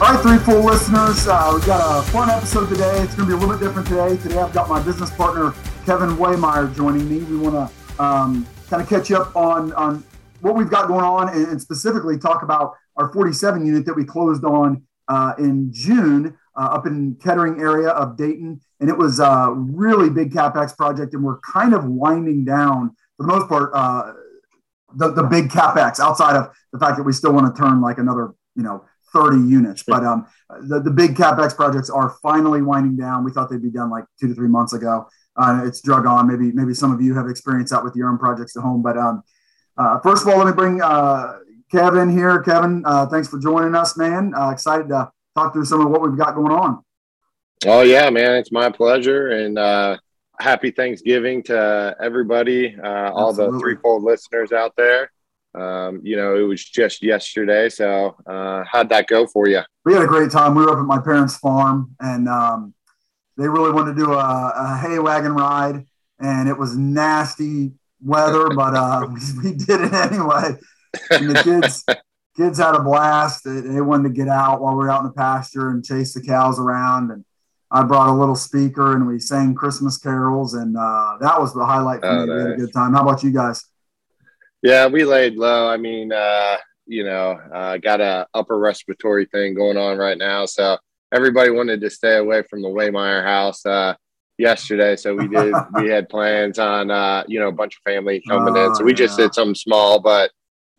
All right, threefold listeners. Uh, we've got a fun episode today. It's going to be a little bit different today. Today, I've got my business partner Kevin Waymeyer joining me. We want to um, kind of catch up on on what we've got going on, and, and, specifically talk about our 47 unit that we closed on uh, in June uh, up in Kettering area of Dayton, and it was a really big capex project, and we're kind of winding down for the most part. Uh, the, the big capex outside of the fact that we still want to turn like another you know 30 units. But um, the, the big capex projects are finally winding down. We thought they'd be done like two to three months ago. Uh, it's drug on. Maybe maybe some of you have experienced that with your own projects at home. But um, uh, first of all, let me bring uh, Kevin here. Kevin, uh, thanks for joining us, man. Uh, excited to talk through some of what we've got going on. Oh yeah, man, it's my pleasure, and uh, happy Thanksgiving to everybody, all the threefold listeners out there. Um, you know, it was just yesterday. So, uh, how'd that go for you? We had a great time. We were up at my parents' farm, and um, they really wanted to do a, a, hay wagon ride, and it was nasty weather, but uh, we, we, did it anyway. And the kids, kids had a blast. They, they, wanted to get out while we were out in the pasture and chase the cows around. And I brought a little speaker, and we sang Christmas carols, and uh, that was the highlight for oh, me. Nice. We had a good time. How about you guys? Yeah, we laid low. I mean, uh, you know, uh, got a upper respiratory thing going on right now, so everybody wanted to stay away from the Waymeyer house uh, yesterday. So we did. we had plans on, uh, you know, a bunch of family coming oh, in. So we yeah. just did something small, but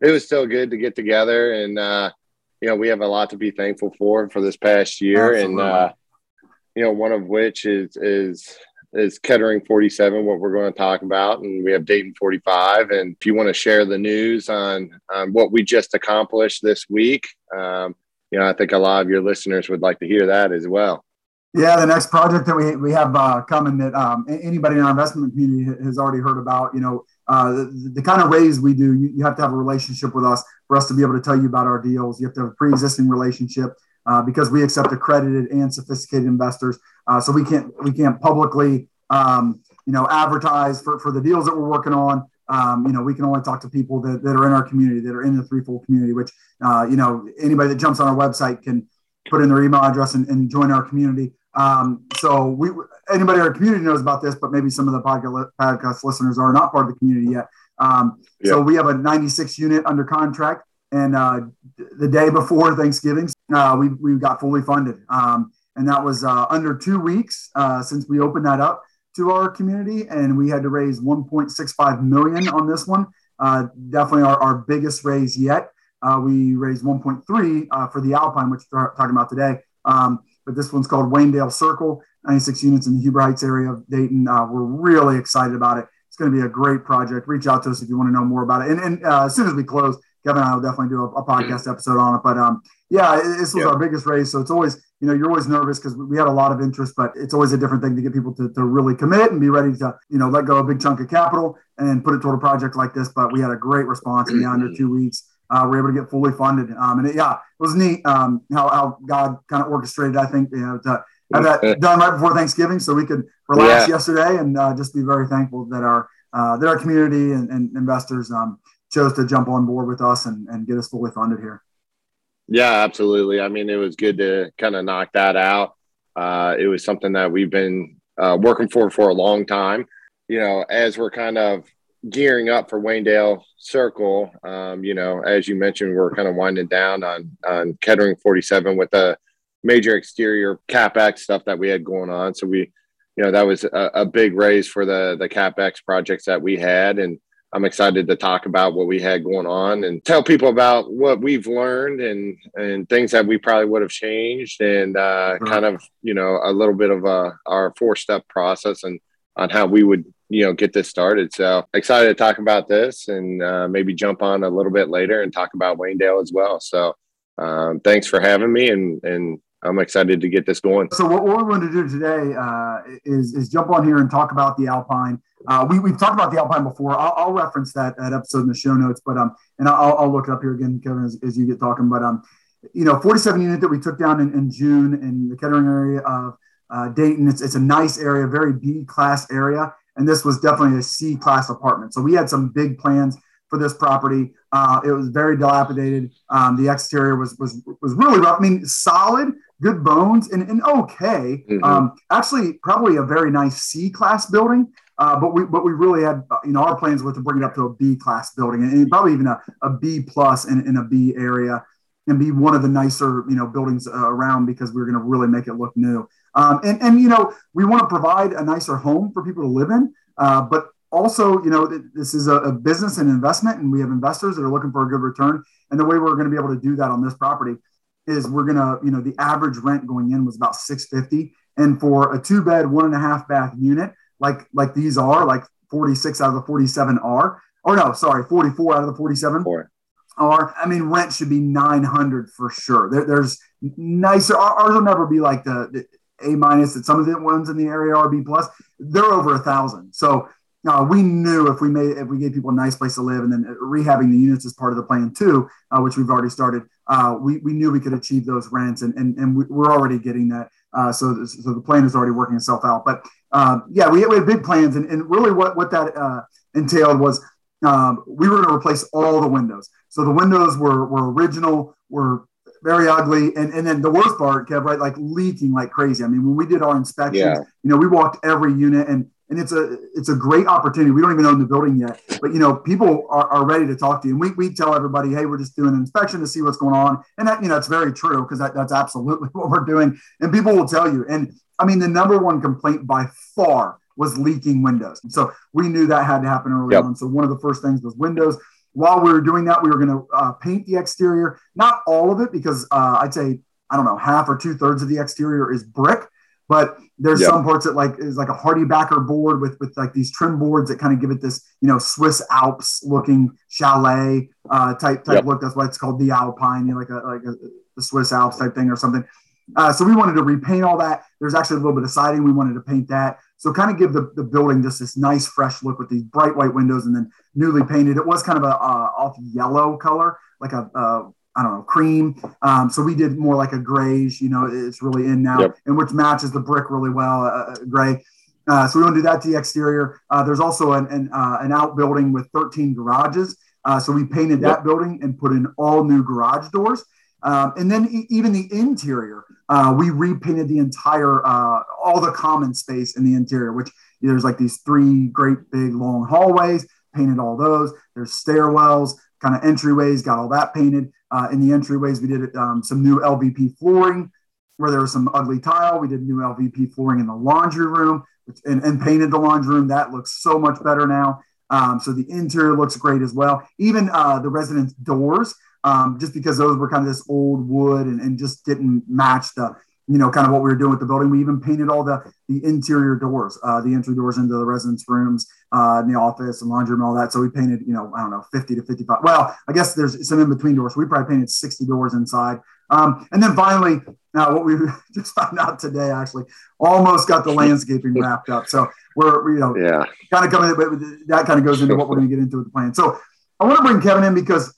it was still good to get together. And uh, you know, we have a lot to be thankful for for this past year, Absolutely. and uh, you know, one of which is is is Kettering 47, what we're going to talk about, and we have Dayton 45. And if you want to share the news on, on what we just accomplished this week, um, you know, I think a lot of your listeners would like to hear that as well. Yeah, the next project that we, we have uh, coming that um, anybody in our investment community has already heard about, you know, uh, the, the, kind of raise we do, you, you, have to have a relationship with us for us to be able to tell you about our deals. You have to have a pre-existing relationship uh, because we accept accredited and sophisticated investors. Uh, so we can't we can't publicly um, you know advertise for, for the deals that we're working on. Um, you know, we can only talk to people that, that are in our community, that are in the threefold community, which, uh, you know, anybody that jumps on our website can put in their email address and, and join our community. Um, so we, anybody in our community knows about this, but maybe some of the podcast listeners are not part of the community yet. Um, yeah. So we have a 96 unit under contract. And uh, the day before Thanksgiving, uh, we, we got fully funded. Um, and that was uh, under two weeks uh, since we opened that up to our community, and we had to raise 1.65 million on this one. Uh, definitely our, our biggest raise yet. Uh, we raised 1.3 uh, for the Alpine, which we're talking about today. Um, but this one's called Waynedale Circle, 96 units in the Huber Heights area of Dayton. Uh, we're really excited about it. It's going to be a great project. Reach out to us if you want to know more about it. And, and uh, as soon as we close, Kevin and I will definitely do a, a podcast episode on it. But um, yeah, this was yeah. our biggest raise, so it's always you know, you're always nervous because we had a lot of interest, but it's always a different thing to get people to, to really commit and be ready to, you know, let go a big chunk of capital and put it toward a project like this. But we had a great response in under two weeks. Uh, we are able to get fully funded. Um, and it, yeah, it was neat um, how, how God kind of orchestrated, I think, you know, to have that done right before Thanksgiving so we could relax yeah. yesterday and uh, just be very thankful that our, uh, that our community and, and investors um, chose to jump on board with us and, and get us fully funded here. Yeah, absolutely. I mean, it was good to kind of knock that out. Uh, it was something that we've been uh, working for for a long time. You know, as we're kind of gearing up for Waynedale Circle, um, you know, as you mentioned, we're kind of winding down on on Kettering 47 with the major exterior capex stuff that we had going on. So we, you know, that was a, a big raise for the the capex projects that we had, and I'm excited to talk about what we had going on and tell people about what we've learned and and things that we probably would have changed and uh, kind of you know a little bit of a, our four step process and on how we would you know get this started. So excited to talk about this and uh, maybe jump on a little bit later and talk about Waynedale as well. So um, thanks for having me and and I'm excited to get this going. So what, what we're going to do today uh, is, is jump on here and talk about the Alpine. Uh, we, we've talked about the Alpine before. I'll, I'll, reference that, that episode in the show notes, but um, and I'll, I'll look it up here again, Kevin, as, as you get talking. But um, you know, 47 unit that we took down in, in June in the Kettering area of uh, Dayton. It's, it's a nice area, very B class area, and this was definitely a C class apartment. So we had some big plans for this property. Uh, it was very dilapidated. Um, the exterior was was was really rough. I mean, solid, good bones, and, and okay. Mm-hmm. Um, actually, probably a very nice C class building. Uh, but we but we really had you know our plans were to bring it up to a B class building and, and probably even a, a B plus in, in a B area and be one of the nicer you know buildings uh, around because we are going to really make it look new. Um, and and you know we want to provide a nicer home for people to live in, uh, but also you know this is a, a, business and investment, and we have investors that are looking for a good return. And the way we're going to be able to do that on this property is we're going to you know the average rent going in was about six fifty, and for a two bed one and a half bath unit like like these are like forty six out of the forty seven are or no sorry forty four out of the forty seven. Are I mean, rent should be 900 for sure. There, there's nicer, ours will never be like the, the A minus that some of the ones in the area are B plus. They're over a thousand. So uh, we knew if we made if we gave people a nice place to live and then rehabbing the units as part of the plan too, uh, which we've already started, uh, we, we knew we could achieve those rents and and, and we, are already getting that. Uh, so so the plan is already working itself out. But uh, yeah, we, we had big plans and, and really what what that uh, entailed was um, we were going to replace all the windows. So the windows were were original, were very ugly, and and then the worst part, Kev, right, like leaking like crazy. I mean, when we did our inspections, yeah. you know, we walked every unit, and and it's a it's a great opportunity. We don't even own the building yet, but you know, people are, are ready to talk to you, and we, we tell everybody, hey, we're just doing an inspection to see what's going on, and that you know, it's very true because that, that's absolutely what we're doing, and people will tell you, and I mean, the number one complaint by far was leaking windows. And so we knew that had to happen early yep. on. So one of the first things was windows. While we were doing that, we were going to uh, paint the exterior, not all of it, because uh, I'd say, I don't know, half or two thirds of the exterior is brick. But there's yep. some parts that like is like a HardieBacker board with with like these trim boards that kind of give it this you know Swiss Alps looking chalet uh, type type yep. look. That's why it's called the Alpine, you know, like a like a, the Swiss Alps type thing or something. Uh, so we wanted to repaint all that. There's actually a little bit of siding. We wanted to paint that. So kind of give the, the building just this nice fresh look with these bright white windows and then newly painted. It was kind of a uh, off yellow color, like a uh, I don't know cream. Um, so we did more like a grayish. You know, it's really in now, yep. and which matches the brick really well, uh, uh gray. Uh, so we want to do that to the exterior. Uh, there's also an an, uh, an outbuilding with 13 garages. Uh, so we painted yep. that building and put in all new garage doors. Um, and then e- even the interior, uh, we repainted the entire, uh, all the common space in the interior, which there's like these three great big long hallways, painted all those. There's stairwells, kind of entryways, got all that painted. Uh, in the entryways, we did um, some new LVP flooring where there was some ugly tile. We did new LVP flooring in the laundry room and, and painted the laundry room. That looks so much better now. Um, so the interior looks great as well. Even uh, the residence doors, um, just because those were kind of this old wood and, and just didn't match the you know, kind of what we were doing with the building. We even painted all the the interior doors, uh, the entry doors into the residence rooms, uh, in the office and laundry room, all that. So we painted, you know, I don't know, 50 to 55. Well, I guess there's some in between doors. We probably painted 60 doors inside. Um, and then finally, now what we just found out today, actually, almost got the landscaping wrapped up. So we're, you know, yeah, kind of coming, but that kind of goes into what we're going to get into with the plan. So I want to bring Kevin in because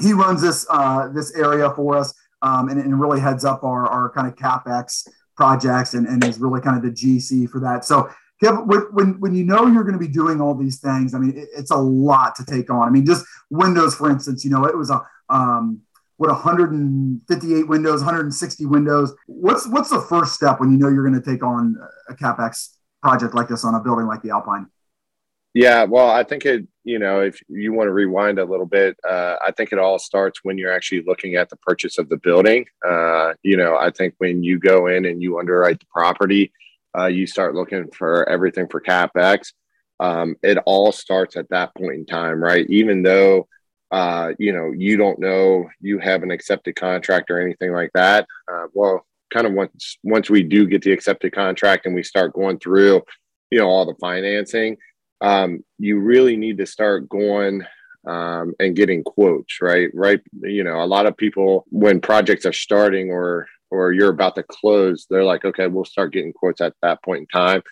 he runs this uh, this area for us um, and, and, really heads up our, our kind of capex projects and, and is really kind of the GC for that. So Kev, when, when you know you're going to be doing all these things, I mean, it, it's a lot to take on. I mean, just Windows, for instance, you know, it was a um, what 158 windows, 160 windows. What's what's the first step when you know you're going to take on a capex project like this on a building like the Alpine? Yeah, well, I think it, you know, if you want to rewind a little bit, uh, I think it all starts when you're actually looking at the purchase of the building. Uh, you know, I think when you go in and you underwrite the property, uh, you start looking for everything for capex. Um, it all starts at that point in time, right? Even though, uh, you know, you don't know you have an accepted contract or anything like that. Uh, well, kind of once once we do get the accepted contract and we start going through, you know, all the financing um, you really need to start going um, and getting quotes, right? Right. You know, a lot of people, when projects are starting or or you're about to close, they're like, okay, we'll start getting quotes at that point in time.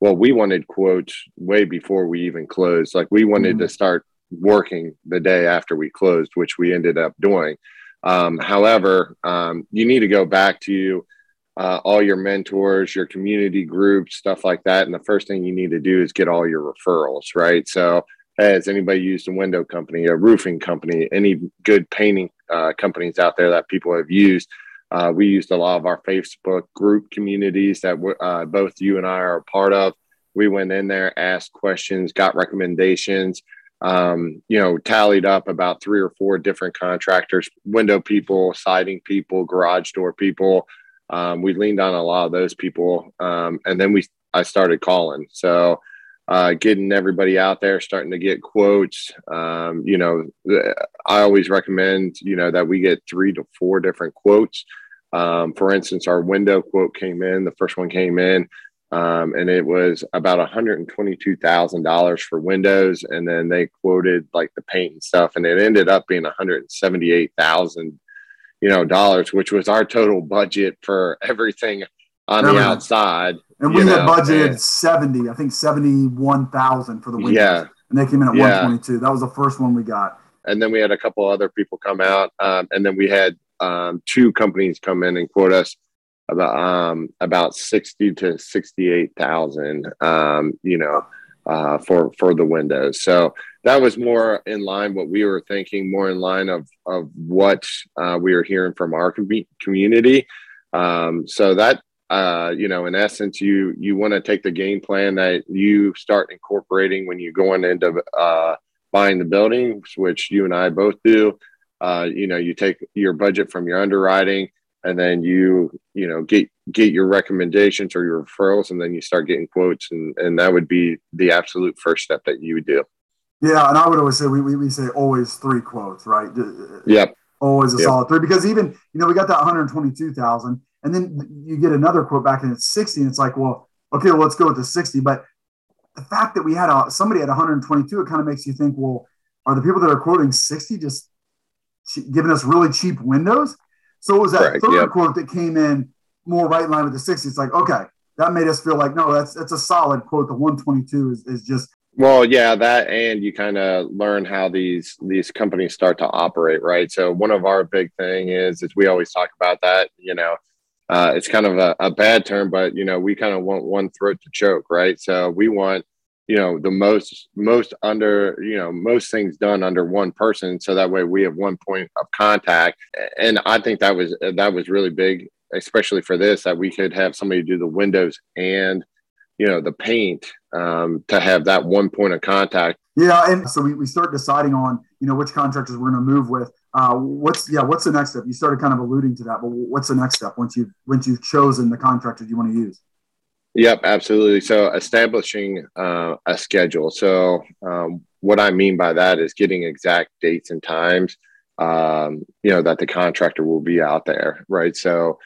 Well, we wanted quotes way before we even closed. Like we wanted mm-hmm. to start working the day after we closed, which we ended up doing. Um, however, um, you need to go back to uh, all your mentors, your community groups, stuff like that. And the first thing you need to do is get all your referrals, right? So, has anybody used a window company, a roofing company, any good painting uh, companies out there that people have used? Uh, we used a lot of our Facebook group communities that uh, both you and I are a part of. We went in there, asked questions, got recommendations, um, you know, tallied up about three or four different contractors, window people, siding people, garage door people. Um, we leaned on a lot of those people. Um, and then we, I started calling. So, uh, getting everybody out there, starting to get quotes. Um, you know, I always recommend, you know, that we get three to four different quotes. Um, for instance, our window quote came in, the first one came in um, and it was about $122,000 for windows. And then they quoted like the paint and stuff, and it ended up being 178,000, you know, dollars, which was our total budget for everything on the outside. And we had budgeted and, 70, I think 71,000 for the windows. Yeah. And they came in at yeah. 122. That was the first one we got. And then we had a couple other people come out. Um, and then we had um, two companies come in and quote us about um, about sixty to sixty eight thousand. Um, you know, uh, for for the windows. So that was more in line what we were thinking, more in line of of what uh, we were hearing from our com- community. Um, so that uh, you know, in essence, you you want to take the game plan that you start incorporating when you're going into uh, buying the buildings, which you and I both do. Uh, you know, you take your budget from your underwriting and then you you know get get your recommendations or your referrals and then you start getting quotes and and that would be the absolute first step that you would do yeah and i would always say we, we, we say always three quotes right uh, yep always a yep. solid three because even you know we got that 122000 and then you get another quote back and it's 60 and it's like well okay well, let's go with the 60 but the fact that we had a, somebody at 122 it kind of makes you think well are the people that are quoting 60 just giving us really cheap windows so it was that Correct, third yep. quote that came in more right in line with the 60. It's like, okay, that made us feel like, no, that's that's a solid quote. The 122 is, is just well, yeah, that and you kind of learn how these these companies start to operate, right? So one of our big thing is is we always talk about that, you know, uh, it's kind of a, a bad term, but you know, we kind of want one throat to choke, right? So we want you know the most most under you know most things done under one person so that way we have one point of contact and i think that was that was really big especially for this that we could have somebody do the windows and you know the paint um, to have that one point of contact yeah and so we, we start deciding on you know which contractors we're going to move with uh, what's yeah what's the next step you started kind of alluding to that but what's the next step once you've once you've chosen the contractor you want to use Yep, absolutely. So establishing uh, a schedule. So um, what I mean by that is getting exact dates and times, um, you know, that the contractor will be out there, right? So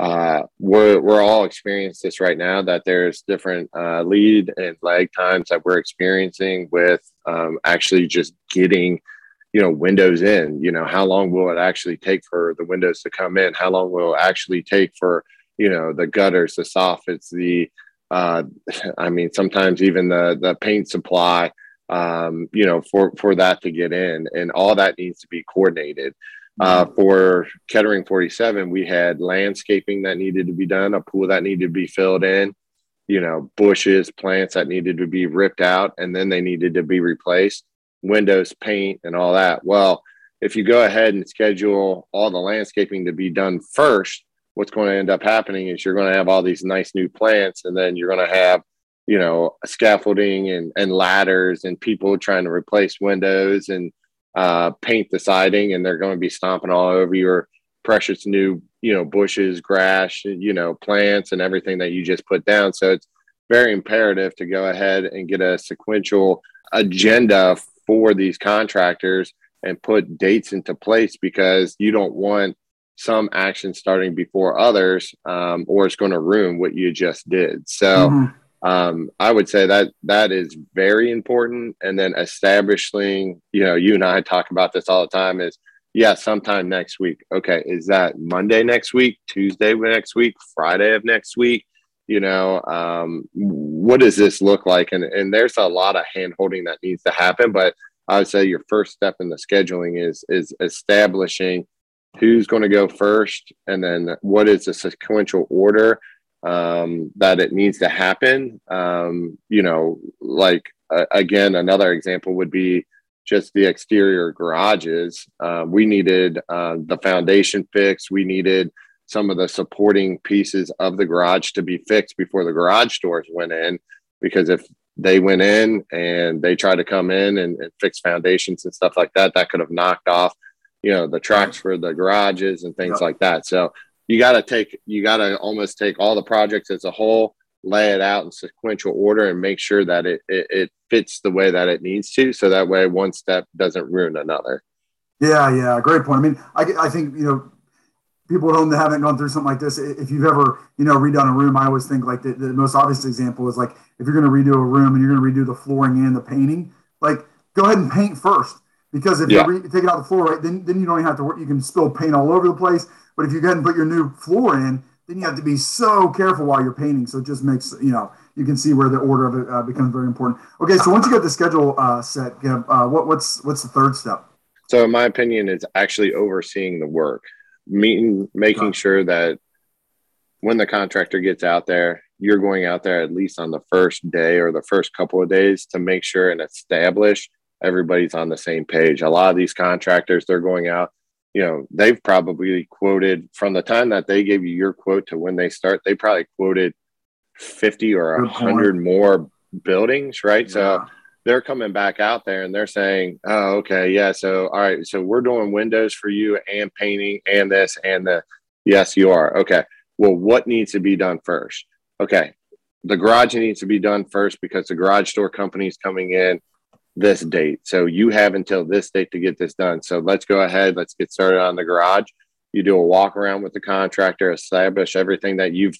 uh, we're we're all experiencing this right now that there's different uh, lead and lag times that we're experiencing with um, actually just getting you know windows in. You know how long will it actually take for the windows to come in? How long will it actually take for you know the gutters the soffits the uh, i mean sometimes even the the paint supply um, you know for for that to get in. And all that needs to be coordinated uh, for kettering 47 we had landscaping that needed to be done a pool that needed to be filled in you know bushes plants that needed to be ripped out and then they needed to be replaced windows paint and all that. Well if you go ahead and schedule all the landscaping to be done first what's going to end up happening is you're going to have all these nice new plants and then you're going to have you know scaffolding and, and ladders and people trying to replace windows and uh, paint the siding and they're going to be stomping all over your precious new you know bushes grass you know plants and everything that you just put down so it's very imperative to go ahead and get a sequential agenda for these contractors and put dates into place because you don't want some action starting before others, um, or it's going to ruin what you just did. So, mm-hmm. Um, I would say that that is very important. And then establishing, you know, you and I talk about this all the time is, yeah, sometime next week. Okay. Is that Monday next week, Tuesday next week, Friday of next week? You know, um, what does this look like? And, and there's a lot of hand holding that needs to happen. But I would say your first step in the scheduling is, is establishing who's going to go first and then what is the sequential order um, that it needs to happen. Um, you know, like uh, again, another example would be just the exterior garages. Uh, we needed uh, the foundation fixed. We needed some of the supporting pieces of the garage to be fixed before the garage doors went in, because if they went in and they tried to come in and, and fix foundations and stuff like that, that could have knocked off, you know, the tracks for the garages and things like that. So you got to take you got to almost take all the projects as a whole lay it out in sequential order and make sure that it, it, it fits the way that it needs to so that way one step doesn't ruin another. Yeah yeah great point. I mean i, I think you know people at home that haven't gone through something like this if you've ever you know redone a room i always think like the, the most obvious example is like if you're going to redo a room and you're going to redo the flooring and the painting like go ahead and paint first because if yeah. you're re- taking out the floor right then, then you don't even have to work you can spill paint all over the place but if you go ahead and put your new floor in, then you have to be so careful while you're painting. So it just makes, you know, you can see where the order of it uh, becomes very important. Okay, so once you get the schedule uh, set, uh, what, what's what's the third step? So, in my opinion, it's actually overseeing the work, meeting, making right. sure that when the contractor gets out there, you're going out there at least on the first day or the first couple of days to make sure and establish everybody's on the same page. A lot of these contractors, they're going out you know they've probably quoted from the time that they gave you your quote to when they start they probably quoted 50 or 100 more. buildings right? Yeah. so they're coming back out there and they're saying oh okay yeah so all right so we're doing windows for you and painting and this and the yes you are okay. Well what needs to be done first? Okay the garage needs to be done first because the garage door company is coming in this date. So you have until this date to get this done. So let's go ahead. Let's get started on the garage. You do a walk around with the contractor, establish everything that you've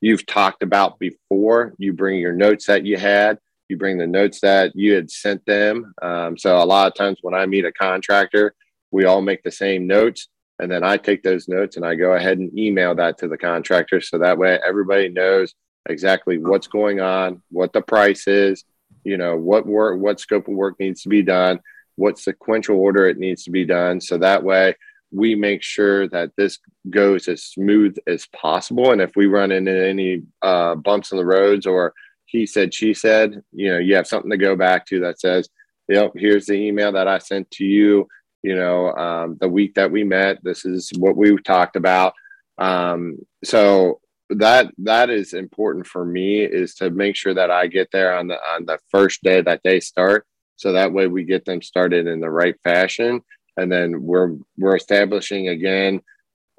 you've talked about before. You bring your notes that you had. You bring the notes that you had sent them. Um, so a lot of times when I meet a contractor, we all make the same notes, and then I take those notes and I go ahead and email that to the contractor. So that way everybody knows exactly what's going on, what the price is, you know what work what scope of work needs to be done what sequential order it needs to be done. So that way we make sure that this goes as smooth as possible. And if we run into any uh, bumps in the roads or he said she said you know you have something to go back to that says yep here's the email that i sent to you you know um, the week that we met. This is what we talked about. Um, so that that is important for me is to make sure that I get there on the on the first day that they start. So that way we get them started in the right fashion. And then we're we're establishing again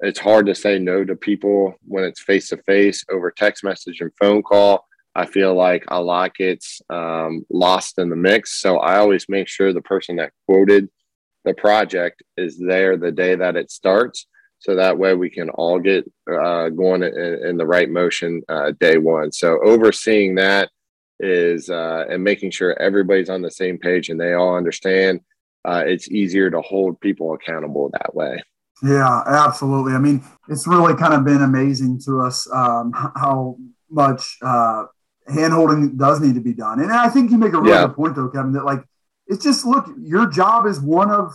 it's hard to say no to people when it's face to face over text message and phone call. I feel like a lot gets um, lost in the mix. So I always make sure the person that quoted the project is there the day that it starts so that way we can all get uh, going in, in, the right motion uh, day one. So overseeing that is uh, and making sure everybody's on the same page and they all understand. Uh, it's easier to hold people accountable that way. Yeah, absolutely. I mean, it's really kind of been amazing to us um, how much uh, hand holding does need to be done. And I think you make a really yeah. good point, though, Kevin, that like it's just look, your job is one of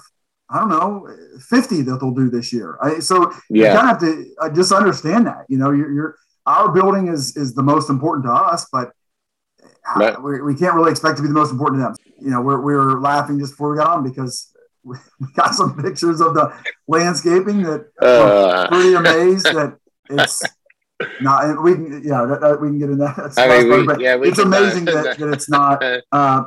I don't know, 50 that they'll do this year. I, so yeah. you kind of have to uh, just understand that, you know, you're, you're, our building is, is the most important to us, but uh, we, we can't really expect to be the most important to them. You know, we're, we were laughing just before we got on because we got some pictures of the landscaping that uh. pretty amazed that it's not, we can, yeah, that, that, we can get in that. I mean, we, yeah, it's amazing that, that it's not, uh,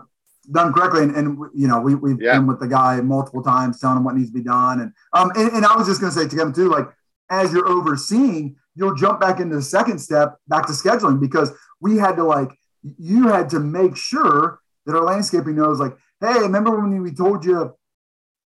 done correctly. And, and you know, we, we've yeah. been with the guy multiple times telling him what needs to be done. And, um, and, and I was just going to say to him too, like, as you're overseeing, you'll jump back into the second step, back to scheduling, because we had to like, you had to make sure that our landscaping knows like, Hey, remember when we told you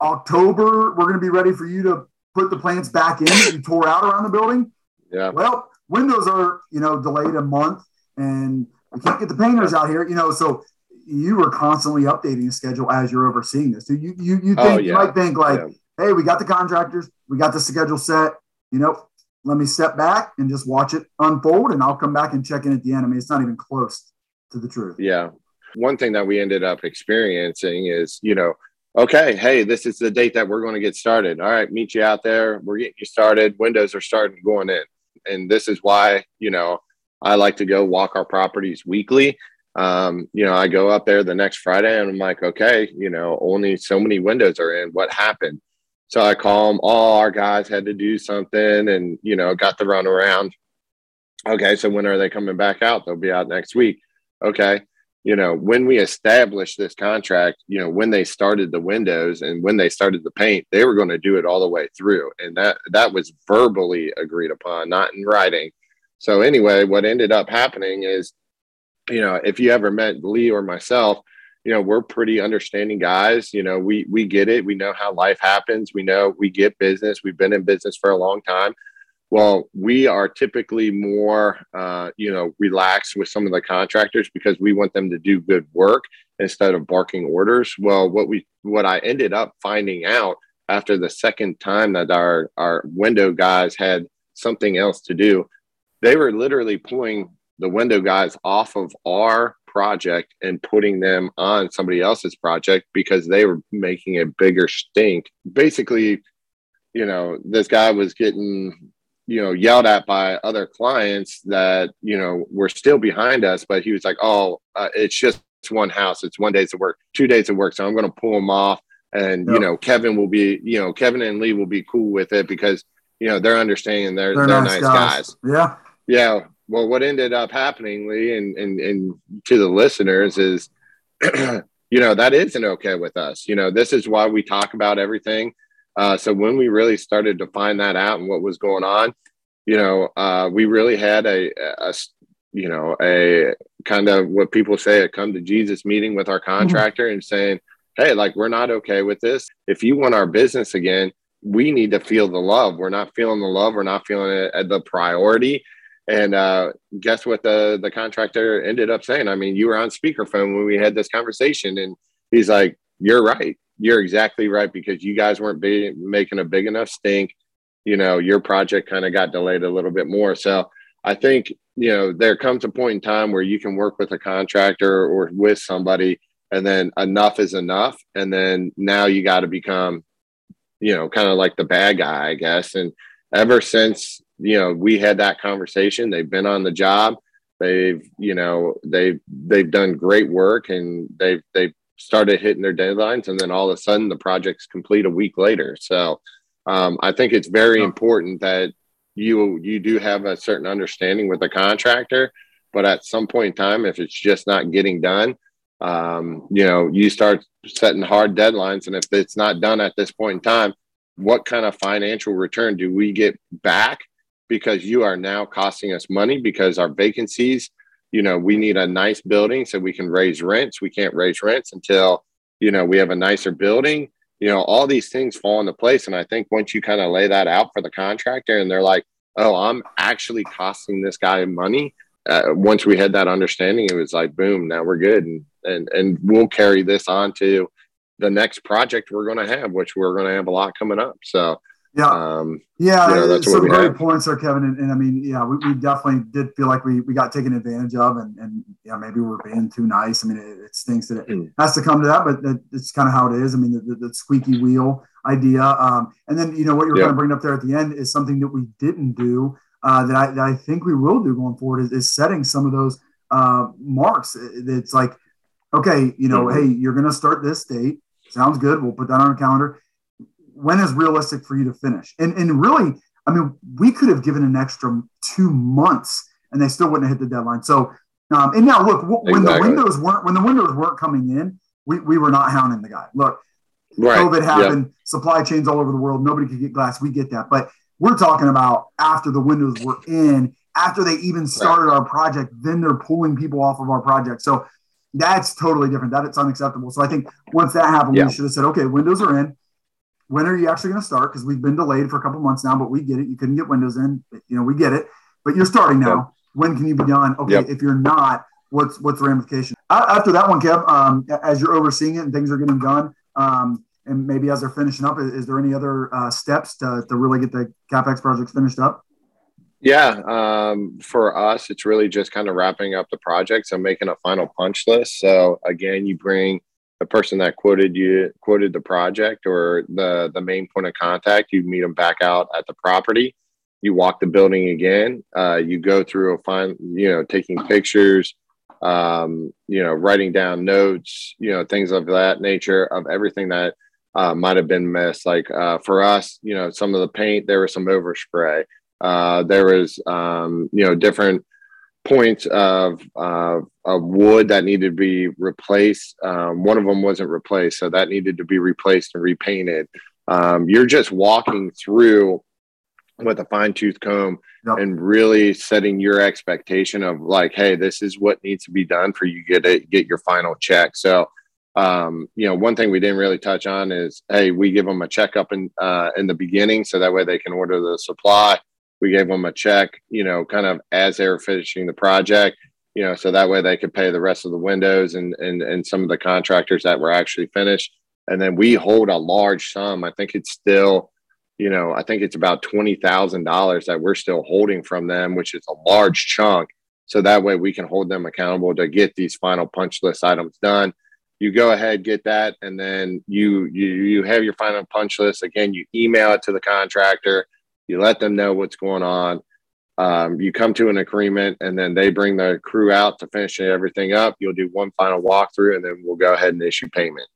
October, we're going to be ready for you to put the plants back in that you tore out around the building. Yeah. Well, windows are, you know, delayed a month and we can't get the painters out here, you know. So you were constantly updating the schedule as you're overseeing this. So you you you oh, think oh, yeah. you might think like, yeah. hey, we got the contractors, we got the schedule set. You know, let me step back and just watch it unfold, and I'll come back and check in at the end. I mean, it's not even close to the truth. Yeah. One thing that we ended up experiencing is, you know, okay, hey, this is the date that we're going to get started. All right, meet you out there. We're getting you started. Windows are starting going in. And this is why, you know, I like to go walk our properties weekly. Um, you know, I go up there the next Friday and I'm like, okay, you know, only so many windows are in. What happened? So I call them. All our guys had to do something and, you know, got the run around. Okay, so when are they coming back out? They'll be out next week. Okay you know, when we established this contract, you know, when they started the windows and when they started the paint, they were going to do it all the way through. And that that was verbally agreed upon, not in writing. So anyway, what ended up happening is, you know, if you ever met Lee or myself, you know, we're pretty understanding guys. You know, we we get it. We know how life happens. We know we get business. We've been in business for a long time. Well, we are typically more, uh, you know, relaxed with some of the contractors because we want them to do good work instead of barking orders. Well, what we, what I ended up finding out after the second time that our our window guys had something else to do, they were literally pulling the window guys off of our project and putting them on somebody else's project because they were making a bigger stink. Basically, you know, this guy was getting you know yelled at by other clients that you know were still behind us but he was like oh uh, it's just one house it's one day's of work two days of work so i'm going to pull them off and yep. you know kevin will be you know kevin and lee will be cool with it because you know they're understanding they're they're, they're nice, nice guys. guys. yeah yeah well what ended up happening lee and and, and to the listeners is you know that isn't okay with us you know this is why we talk about everything uh, so when we really started to find that out and what was going on, you know, uh, we really had a, a, you know, a kind of what people say a come to Jesus meeting with our mm-hmm. contractor mm-hmm. and saying, hey, like we're not okay with this. If you want our business again, we need to feel the love. We're not feeling the love. We're not feeling it at the priority. And uh, guess what the the contractor ended up saying? I mean, you were on speakerphone when we had this conversation, and he's like, "You're right you're exactly right because you guys weren't be, making a big enough stink. You know, your project kind of got delayed a little bit more. So I think, you know, there comes a point in time where you can work with a contractor or with somebody and then enough is enough. And then now you got to become, you know, kind of like the bad guy, I guess. And ever since, you know, we had that conversation, they've been on the job. They've, you know, they've, they've done great work and they've, they've started hitting their deadlines, and then all of a sudden the project's complete a week later. So um, I think it's very important that you you do have a certain understanding with the contractor, but at some point in time, if it's just not getting done, um, you know, you start setting hard deadlines, and if it's not done at this point in time, what kind of financial return do we get back? Because you are now costing us money because our vacancies you know, we need a nice building so we can raise rents. We can't raise rents until, you know, we have a nicer building. You know, all these things fall into place. And I think once you kind of lay that out for the contractor and they're like, oh, I'm actually costing this guy money. Uh, once we had that understanding, it was like, boom, now we're good. And, and, and we'll carry this on to the next project we're going to have, which we're going to have a lot coming up. So, yeah. Um, yeah. You know, that's some great points there, Kevin. And, and, I mean, yeah, we, we definitely did feel like we, we got taken advantage of and, and yeah, maybe we're being too nice. I mean, it, it stinks that it mm. has to come to that, but that, it's kind of how it is. I mean, the, the, the squeaky wheel idea. Um, and then, you know, what you're yeah. going to bring up there at the end is something that we didn't do uh, that, I, that I think we will do going forward is, is setting some of those uh, marks. It's like, okay, you know, mm-hmm. hey, you're going to start this date. Sounds good. We'll put that on our calendar when is realistic for you to finish? And and really, I mean, we could have given an extra two months, and they still wouldn't have hit the deadline. So, um, and now look, w- when the windows weren't when the windows weren't coming in, we, we were not hounding the guy. Look, right. COVID happened, yep. supply chains all over the world, nobody could get glass. We get that, but we're talking about after the windows were in, after they even started right. our project, then they're pulling people off of our project. So that's totally different. That it's unacceptable. So I think once that happened, yeah. we should have said, okay, windows are in when are you actually going to start? Because we've been delayed for a couple months now, but we get it. You couldn't get windows in. You know, we get it. But you're starting now. Yep. When can you be done? Okay, yep. if you're not, what's what's the ramification after that one, Kev? Um, as you're overseeing it and things are getting done, um, and maybe as they're finishing up, is, is there any other uh, steps to, to really get the capex projects finished up? Yeah, um, for us, it's really just kind of wrapping up the project. So making a final punch list. So again, you bring the person that quoted you quoted the project or the the main point of contact. You meet them back out at the property. You walk the building again. Uh, you go through a fine, you know, taking pictures, um, you know, writing down notes, you know, things of that nature of everything that uh, might have been missed. Like uh, for us, you know, some of the paint, there was some overspray. Uh, there was, um, you know, different points of, uh, of wood that needed to be replaced. Um, one of them wasn't replaced, so that needed to be replaced and repainted. Um, you're just walking through with a fine tooth comb yep. and really setting your expectation of like, hey, this is what needs to be done for you get it, get your final check. So um, you know, one thing we didn't really touch on is, hey, we give them a checkup in uh, in the beginning, so that way they can order the supply. We gave them a check, you know, kind of as they were finishing the project, you know, so that way they could pay the rest of the windows and and and some of the contractors that were actually finished. And then we hold a large sum. I think it's still, you know, I think it's about twenty thousand dollars that we're still holding from them, which is a large chunk. So that way we can hold them accountable to get these final punch list items done you go ahead get that and then you you you have your final punch list again you email it to the contractor you let them know what's going on um, you come to an agreement and then they bring the crew out to finish everything up you'll do one final walkthrough and then we'll go ahead and issue payment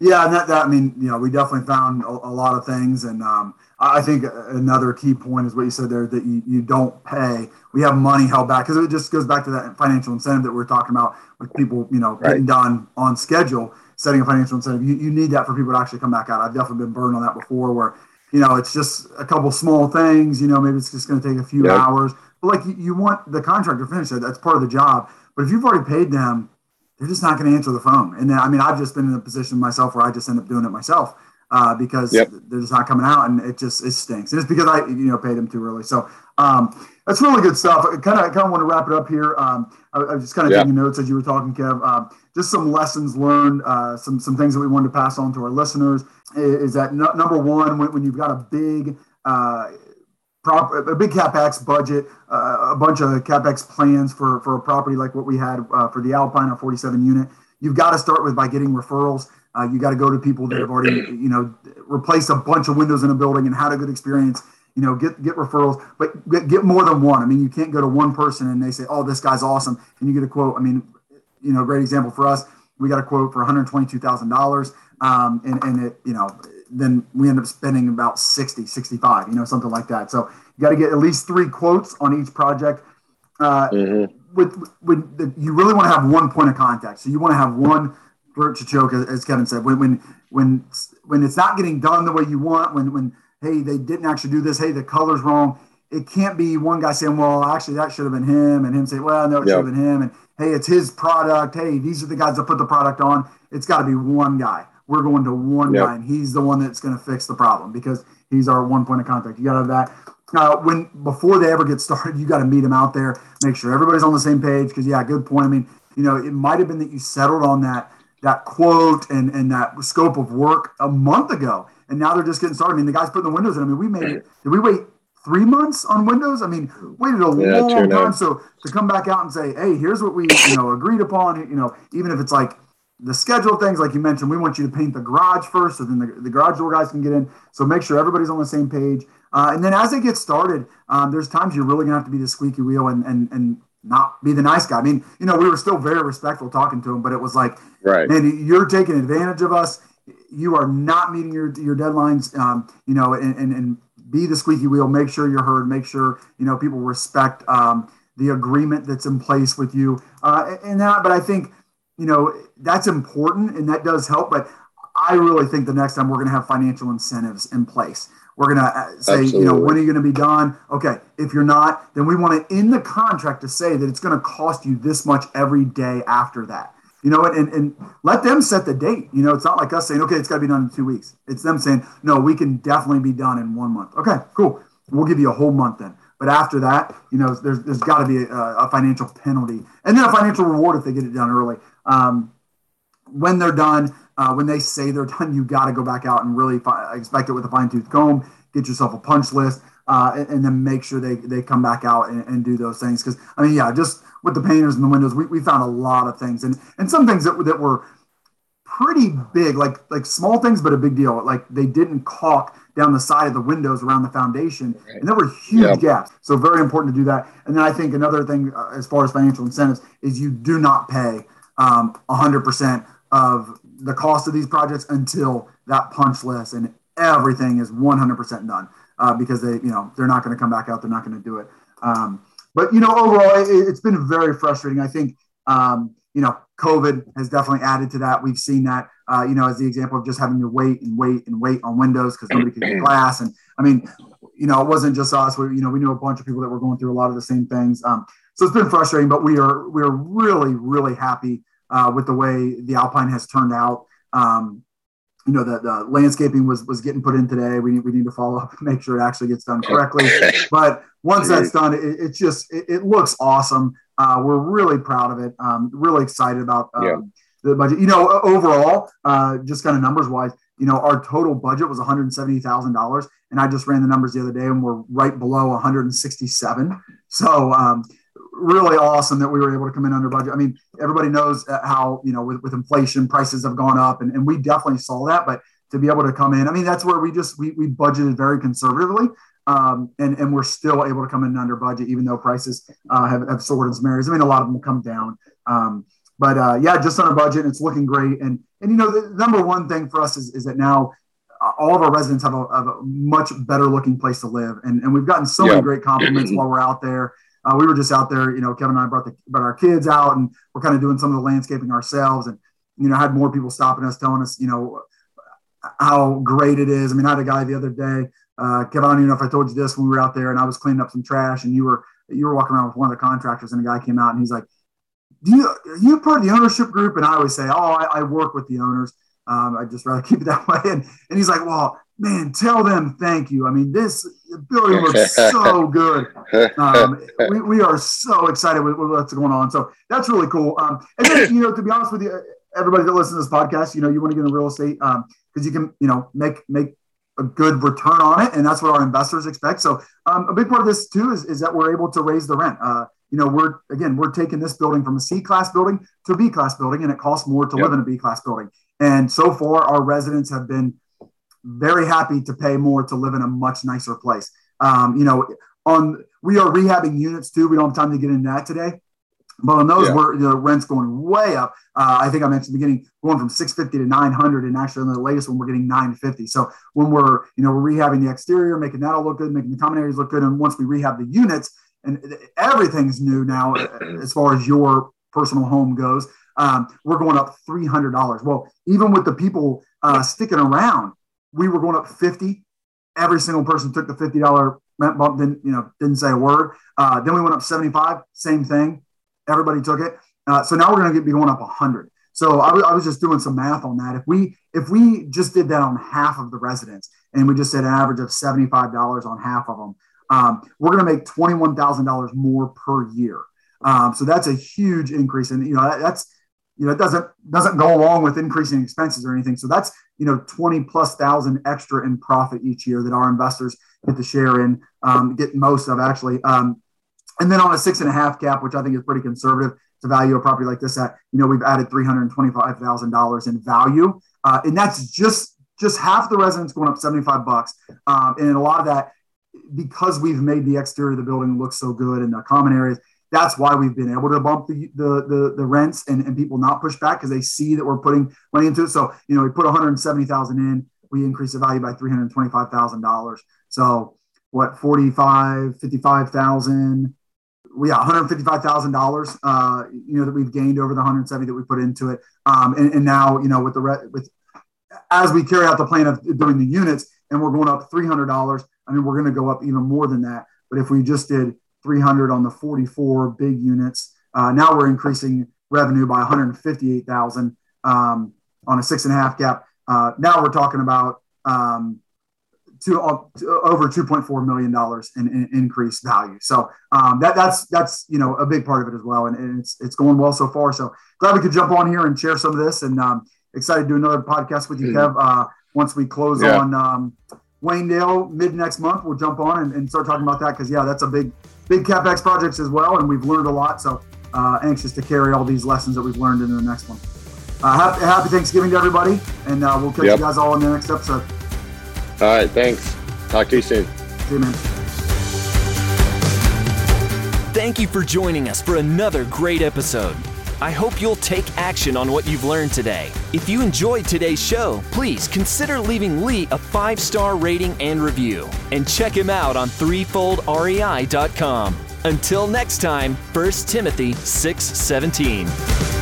yeah and that, that i mean you know we definitely found a, a lot of things and um, I think another key point is what you said there that you, you don't pay. We have money held back because it just goes back to that financial incentive that we are talking about with people, you know, right. getting done on schedule, setting a financial incentive. You, you need that for people to actually come back out. I've definitely been burned on that before where, you know, it's just a couple small things, you know, maybe it's just going to take a few yep. hours. But like you, you want the contractor to finish it. That's part of the job. But if you've already paid them, they're just not going to answer the phone. And then, I mean, I've just been in a position myself where I just end up doing it myself uh, because yep. they're just not coming out, and it just it stinks. And it's because I you know paid them too early. So um, that's really good stuff. I kind of kind of want to wrap it up here. Um, I, I, was just kind of taking notes as you were talking, Kev. Uh, just some lessons learned, uh, some some things that we wanted to pass on to our listeners. Is, that no, number one when, when you've got a big uh, prop, a big capex budget, uh, a bunch of capex plans for for a property like what we had uh, for the Alpine, our 47 unit. You've got to start with by getting referrals. Uh, you got to go to people that have already, you know, replaced a bunch of windows in a building and had a good experience. You know, get get referrals, but get, get more than one. I mean, you can't go to one person and they say, "Oh, this guy's awesome," and you get a quote. I mean, you know, great example for us. We got a quote for one hundred twenty-two thousand um, dollars, and and it, you know, then we end up spending about 60, 65, you know, something like that. So you got to get at least three quotes on each project. Uh, mm-hmm. With, with the, you really want to have one point of contact. So you want to have one throat to choke, as Kevin said. When when when when it's not getting done the way you want, when when hey they didn't actually do this, hey the color's wrong. It can't be one guy saying, well, actually that should have been him, and him saying, well, no, it yep. should have been him, and hey, it's his product. Hey, these are the guys that put the product on. It's got to be one guy. We're going to one yep. guy, and he's the one that's going to fix the problem because he's our one point of contact. You got to have that. Uh, when before they ever get started, you got to meet him out there, make sure everybody's on the same page. Because yeah, good point. I mean, you know, it might have been that you settled on that that quote and, and that scope of work a month ago. And now they're just getting started. I mean, the guys putting the windows in. I mean, we made it. Did we wait three months on Windows? I mean, waited a yeah, long time. So to come back out and say, hey, here's what we you know agreed upon. You know, even if it's like the schedule things, like you mentioned, we want you to paint the garage first, so then the, the garage door guys can get in. So make sure everybody's on the same page. Uh, and then as they get started, um, there's times you're really gonna have to be the squeaky wheel and and and not be the nice guy. I mean, you know, we were still very respectful talking to him, but it was like, right, man, you're taking advantage of us. You are not meeting your your deadlines. Um, you know, and, and and be the squeaky wheel. Make sure you're heard. Make sure you know people respect um, the agreement that's in place with you. Uh, and that, but I think you know that's important and that does help. But I really think the next time we're going to have financial incentives in place. We're going to uh, say, Absolutely. you know, when are you going to be done? Okay. If you're not, then we want to in the contract to say that it's going to cost you this much every day after that. You know, and, and let them set the date. You know, it's not like us saying, okay, it's got to be done in two weeks. It's them saying, no, we can definitely be done in one month. Okay, cool. We'll give you a whole month then. But after that, you know, there's, there's got to be a, a, financial penalty and then a financial reward if they get it done early. Um, when they're done, uh, when they say they're done, you got to go back out and really fi- expect it with a fine tooth comb. Get yourself a punch list, uh, and, and, then make sure they, they come back out and, and do those things. Because I mean, yeah, just with the painters and the windows, we, we found a lot of things, and and some things that that were pretty big, like like small things, but a big deal. Like they didn't caulk down the side of the windows around the foundation, right. and there were huge yep. gaps. So very important to do that. And then I think another thing, uh, as far as financial incentives, is you do not pay um, 100% of the cost of these projects until that punch list and everything is 100% done uh, because they, you know, they're not going to come back out. They're not going to do it. Um, but you know, overall, it, has been very frustrating. I think, um, you know, COVID has definitely added to that. We've seen that, uh, you know, as the example of just having to wait and wait and wait on windows because nobody could get glass. And I mean, you know, it wasn't just us. We, you know, we knew a bunch of people that were going through a lot of the same things. Um, so it's been frustrating, but we are we are really really happy uh, with the way the Alpine has turned out. Um, you know, the, the, landscaping was was getting put in today. We need, we need to follow up and make sure it actually gets done correctly. but once that's done, it, it just it, it, looks awesome. Uh, we're really proud of it. Um, really excited about um, yeah. the budget. You know, overall, uh, just kind of numbers wise, you know, our total budget was one hundred seventy thousand dollars, and I just ran the numbers the other day, and we're right below one hundred and sixty-seven. So um, really awesome that we were able to come in under budget. I mean, everybody knows uh, how, you know, with, with inflation, prices have gone up, and, and we definitely saw that. But to be able to come in, I mean, that's where we just we, we budgeted very conservatively, um, and and we're still able to come in under budget, even though prices uh, have, have soared in some areas. I mean, a lot of them come down. Um, but uh, yeah, just on a budget, it's looking great. And and you know, the number one thing for us is, is that now uh, all of our residents have a, have a, much better looking place to live, and and we've gotten so many great compliments while we're out there. Uh, we were just out there, you know, Kevin and I brought the brought our kids out, and we're kind of doing some of the landscaping ourselves, and you know, had more people stopping us, telling us, you know, how great it is. I mean, I had a guy the other day, uh, Kevin. I don't even know if I told you this when we were out there, and I was cleaning up some trash, and you were you were walking around with one of the contractors, and a guy came out, and he's like, "Do you are you part of the ownership group?" And I always say, "Oh, I, I work with the owners." Um, I just rather keep it that way. And, and he's like, well, man, tell them thank you. I mean, this building looks so good. Um, we, we are so excited with, with, what's going on. So that's really cool. Um, and then, you know, to be honest with you, everybody that listens to this podcast, you know, you want to get in real estate because um, you can, you know, make, make a good return on it. And that's what our investors expect. So um, a big part of this too is, is that we're able to raise the rent. Uh, you know, we're again, we're taking this building from a C class building to a B class building, and it costs more to yep. live in a B class building. And so far, our residents have been very happy to pay more to live in a much nicer place. Um, you know, on we are rehabbing units too. We don't have time to get into that today. But on those, yeah. we're the rent's going way up. Uh, I think I mentioned beginning, going from 650 to 900, and actually on the latest one, we're getting 950. So when we're, you know, we're rehabbing the exterior, making that all look good, making the common areas look good, and once we rehab the units, and everything's new now as far as your personal home goes um, we're going up $300. Well, even with the people uh, sticking around, we were going up 50. Every single person took the $50 rent bump, didn't, you know, didn't say a word. Uh, then we went up 75, same thing. Everybody took it. Uh, so now we're going to be going up 100. So I, w- I was just doing some math on that. If we if we just did that on half of the residents, and we just said an average of seventy five dollars on half of them, um, we're going to make twenty one thousand dollars more per year. Um, so that's a huge increase, and you know that, that's you know, it doesn't doesn't go along with increasing expenses or anything. So that's you know, 20 plus thousand extra in profit each year that our investors get to share in, um, get most of actually. Um, and then on a six and a half cap, which I think is pretty conservative to value a property like this at, you know, we've added $325,000 in value. Uh, and that's just, just half the residents going up 75 bucks. Um, and a lot of that, because we've made the exterior of the building look so good and the common areas, that's why we've been able to bump the the the, the rents and, and people not push back because they see that we're putting money into it. So you know we put 170,000 in, we increase the value by 325,000 dollars. So what 45, 55,000 we got $155,000, uh, you know, that we've gained over the 170 that we put into it. Um, and, and now, you know, with the, re- with, as we carry out the plan of doing the units and we're going up $300, I mean, we're going to go up even more than that. But if we just did 300 on the 44 big units. Uh, now we're increasing revenue by 158,000 um, on a six and a half cap. Uh, now we're talking about um, to, uh, to over 2.4 million dollars in, in, increased value. So um, that that's that's you know a big part of it as well, and, and, it's it's going well so far. So glad we could jump on here and share some of this, and um, excited to do another podcast with you, mm-hmm. Kev. Uh, once we close yeah. on um, Waynedale mid next month, we'll jump on and, and start talking about that because yeah, that's a big big capex projects as well, and we've learned a lot. So uh, anxious to carry all these lessons that we've learned into the next one. Uh, happy, happy, Thanksgiving to everybody, and uh, we'll catch yep. you guys all in the next episode. All right, thanks. Talk to you soon. See you, man. Thank you for joining us for another great episode. I hope you'll take action on what you've learned today. If you enjoyed today's show, please consider leaving Lee a five star rating and review. And check him out on threefoldrei.com. Until next time, 1 Timothy 6 17.